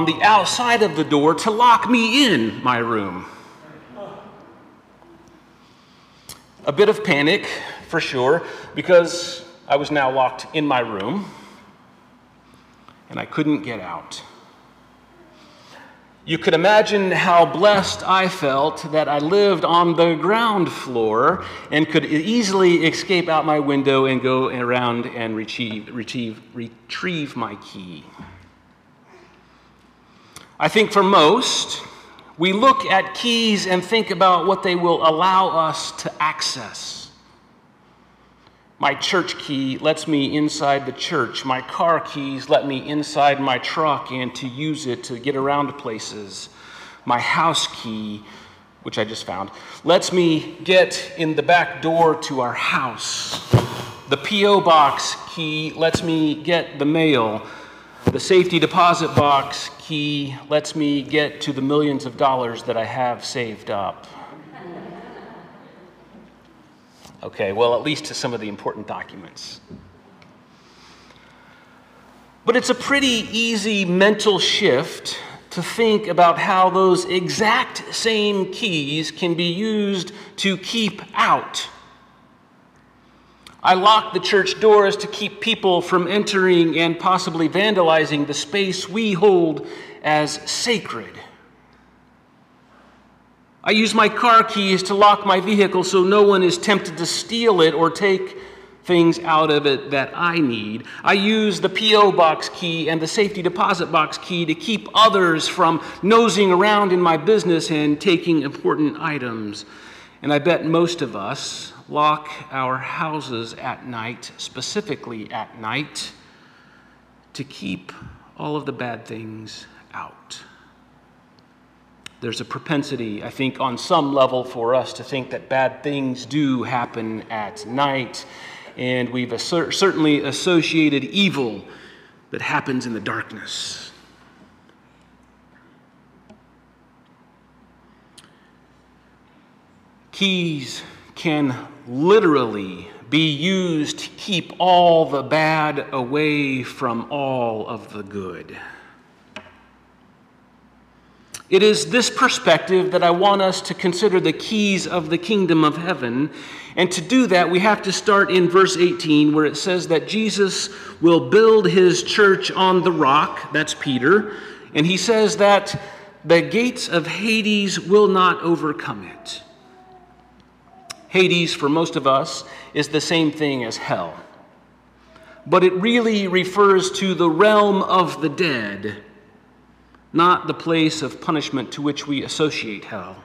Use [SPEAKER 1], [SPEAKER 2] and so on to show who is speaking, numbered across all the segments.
[SPEAKER 1] on the outside of the door to lock me in my room. A bit of panic, for sure, because I was now locked in my room and I couldn't get out. You could imagine how blessed I felt that I lived on the ground floor and could easily escape out my window and go around and retrieve, retrieve, retrieve my key. I think for most, we look at keys and think about what they will allow us to access. My church key lets me inside the church. My car keys let me inside my truck and to use it to get around places. My house key, which I just found, lets me get in the back door to our house. The P.O. box key lets me get the mail. The safety deposit box key lets me get to the millions of dollars that I have saved up. Okay, well, at least to some of the important documents. But it's a pretty easy mental shift to think about how those exact same keys can be used to keep out. I lock the church doors to keep people from entering and possibly vandalizing the space we hold as sacred. I use my car keys to lock my vehicle so no one is tempted to steal it or take things out of it that I need. I use the P.O. box key and the safety deposit box key to keep others from nosing around in my business and taking important items. And I bet most of us lock our houses at night, specifically at night, to keep all of the bad things out. There's a propensity, I think, on some level for us to think that bad things do happen at night, and we've certainly associated evil that happens in the darkness. Keys can literally be used to keep all the bad away from all of the good. It is this perspective that I want us to consider the keys of the kingdom of heaven. And to do that, we have to start in verse 18, where it says that Jesus will build his church on the rock. That's Peter. And he says that the gates of Hades will not overcome it. Hades, for most of us, is the same thing as hell. But it really refers to the realm of the dead not the place of punishment to which we associate hell.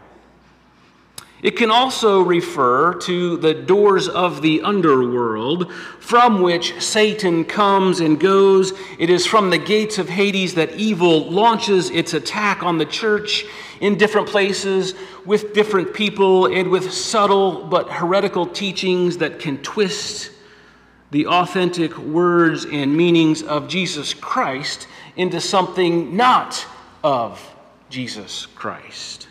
[SPEAKER 1] It can also refer to the doors of the underworld from which Satan comes and goes. It is from the gates of Hades that evil launches its attack on the church in different places with different people and with subtle but heretical teachings that can twist the authentic words and meanings of Jesus Christ into something not of Jesus Christ.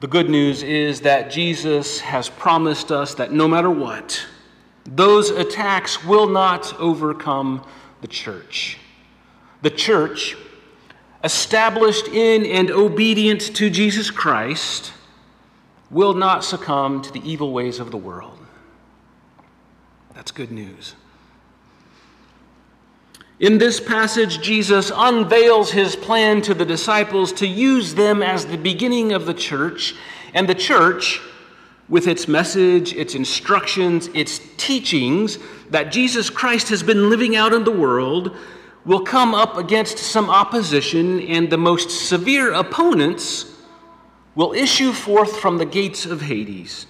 [SPEAKER 1] The good news is that Jesus has promised us that no matter what, those attacks will not overcome the church. The church, established in and obedient to Jesus Christ, will not succumb to the evil ways of the world. That's good news. In this passage, Jesus unveils his plan to the disciples to use them as the beginning of the church, and the church, with its message, its instructions, its teachings that Jesus Christ has been living out in the world, will come up against some opposition, and the most severe opponents will issue forth from the gates of Hades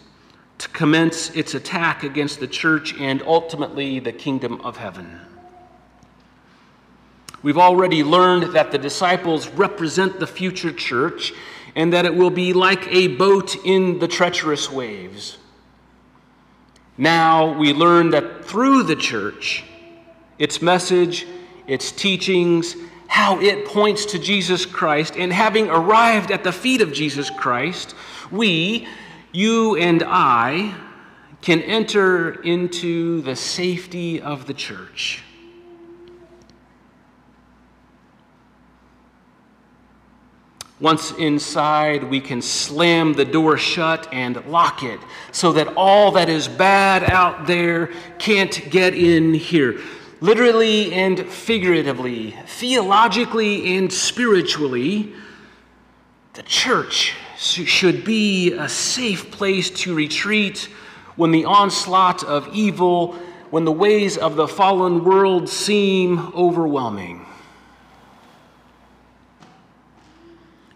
[SPEAKER 1] to commence its attack against the church and ultimately the kingdom of heaven. We've already learned that the disciples represent the future church and that it will be like a boat in the treacherous waves. Now we learn that through the church, its message, its teachings, how it points to Jesus Christ, and having arrived at the feet of Jesus Christ, we, you and I, can enter into the safety of the church. Once inside, we can slam the door shut and lock it so that all that is bad out there can't get in here. Literally and figuratively, theologically and spiritually, the church should be a safe place to retreat when the onslaught of evil, when the ways of the fallen world seem overwhelming.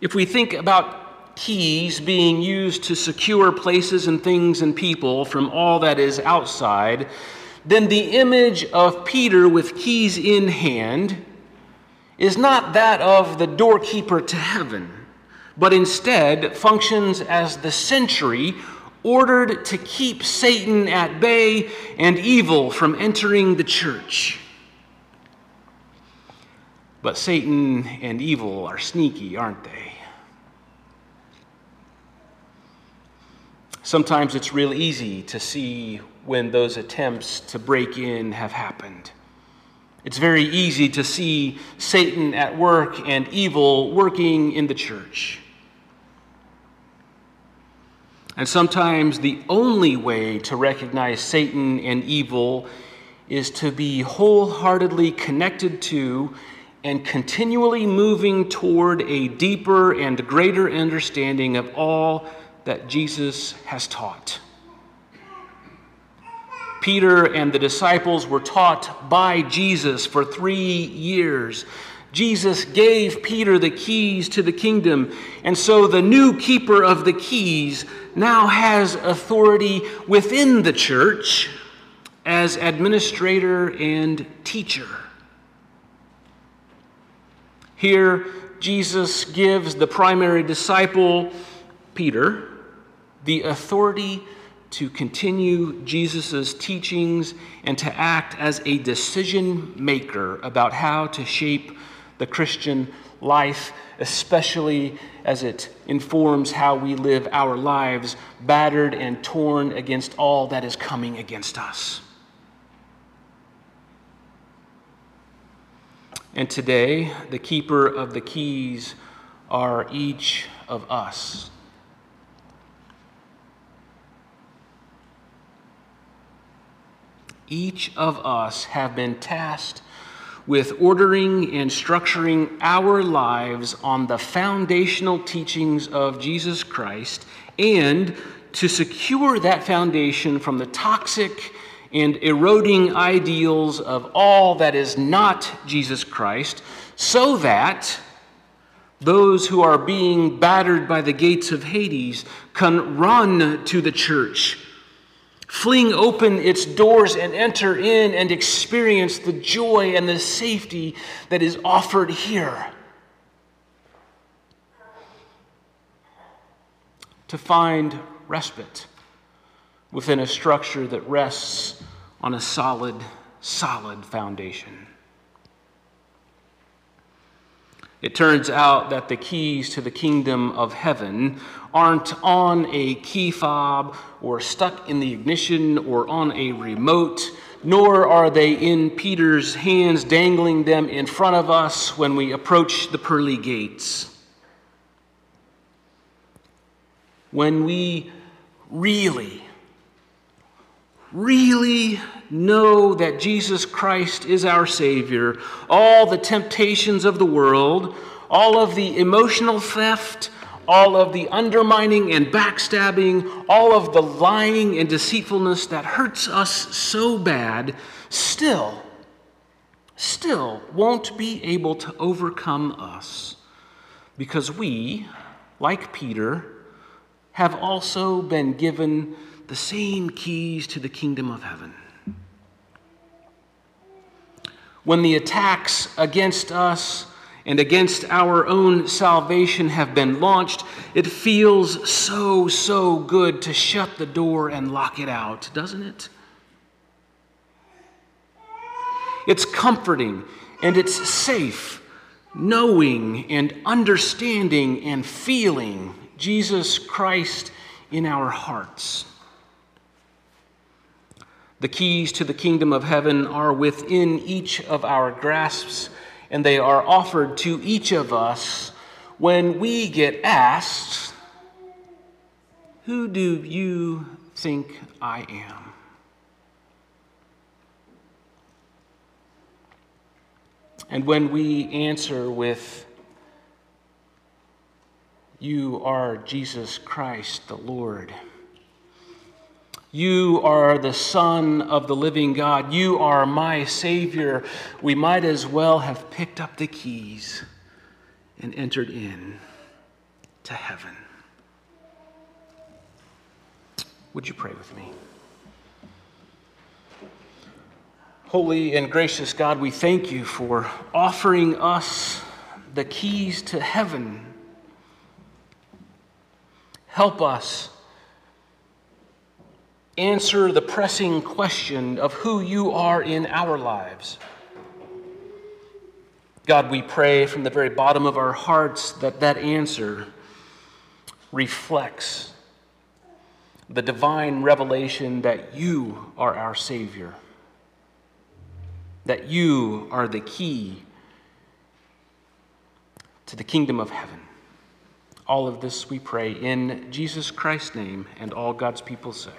[SPEAKER 1] If we think about keys being used to secure places and things and people from all that is outside, then the image of Peter with keys in hand is not that of the doorkeeper to heaven, but instead functions as the sentry ordered to keep Satan at bay and evil from entering the church. But Satan and evil are sneaky, aren't they? Sometimes it's real easy to see when those attempts to break in have happened. It's very easy to see Satan at work and evil working in the church. And sometimes the only way to recognize Satan and evil is to be wholeheartedly connected to and continually moving toward a deeper and greater understanding of all that Jesus has taught. Peter and the disciples were taught by Jesus for three years. Jesus gave Peter the keys to the kingdom, and so the new keeper of the keys now has authority within the church as administrator and teacher. Here, Jesus gives the primary disciple, Peter, the authority to continue Jesus' teachings and to act as a decision maker about how to shape the Christian life, especially as it informs how we live our lives, battered and torn against all that is coming against us. And today, the keeper of the keys are each of us. Each of us have been tasked with ordering and structuring our lives on the foundational teachings of Jesus Christ and to secure that foundation from the toxic and eroding ideals of all that is not Jesus Christ, so that those who are being battered by the gates of Hades can run to the church fling open its doors and enter in and experience the joy and the safety that is offered here. To find respite within a structure that rests on a solid, solid foundation. It turns out that the keys to the kingdom of heaven aren't on a key fob or stuck in the ignition or on a remote, nor are they in Peter's hands dangling them in front of us when we approach the pearly gates. When we really, really know that Jesus Christ is our Savior, all the temptations of the world, all of the emotional theft, all of the undermining and backstabbing, all of the lying and deceitfulness that hurts us so bad, still, still won't be able to overcome us because we, like Peter, have also been given the same keys to the kingdom of heaven. When the attacks against us and against our own salvation have been launched, it feels so, so good to shut the door and lock it out, doesn't it? It's comforting and it's safe knowing and understanding and feeling Jesus Christ in our hearts. The keys to the kingdom of heaven are within each of our grasps and they are offered to each of us when we get asked, Who do you think I am? And when we answer with, You are Jesus Christ the Lord. You are the Son of the living God. You are my Savior. We might as well have picked up the keys and entered in to heaven. Would you pray with me? Holy and gracious God, we thank you for offering us the keys to heaven. Help us answer the pressing question of who you are in our lives. God, we pray from the very bottom of our hearts that that answer reflects the divine revelation that you are our Savior, that you are the key to the kingdom of heaven. All of this we pray in Jesus Christ's name, and all God's people say.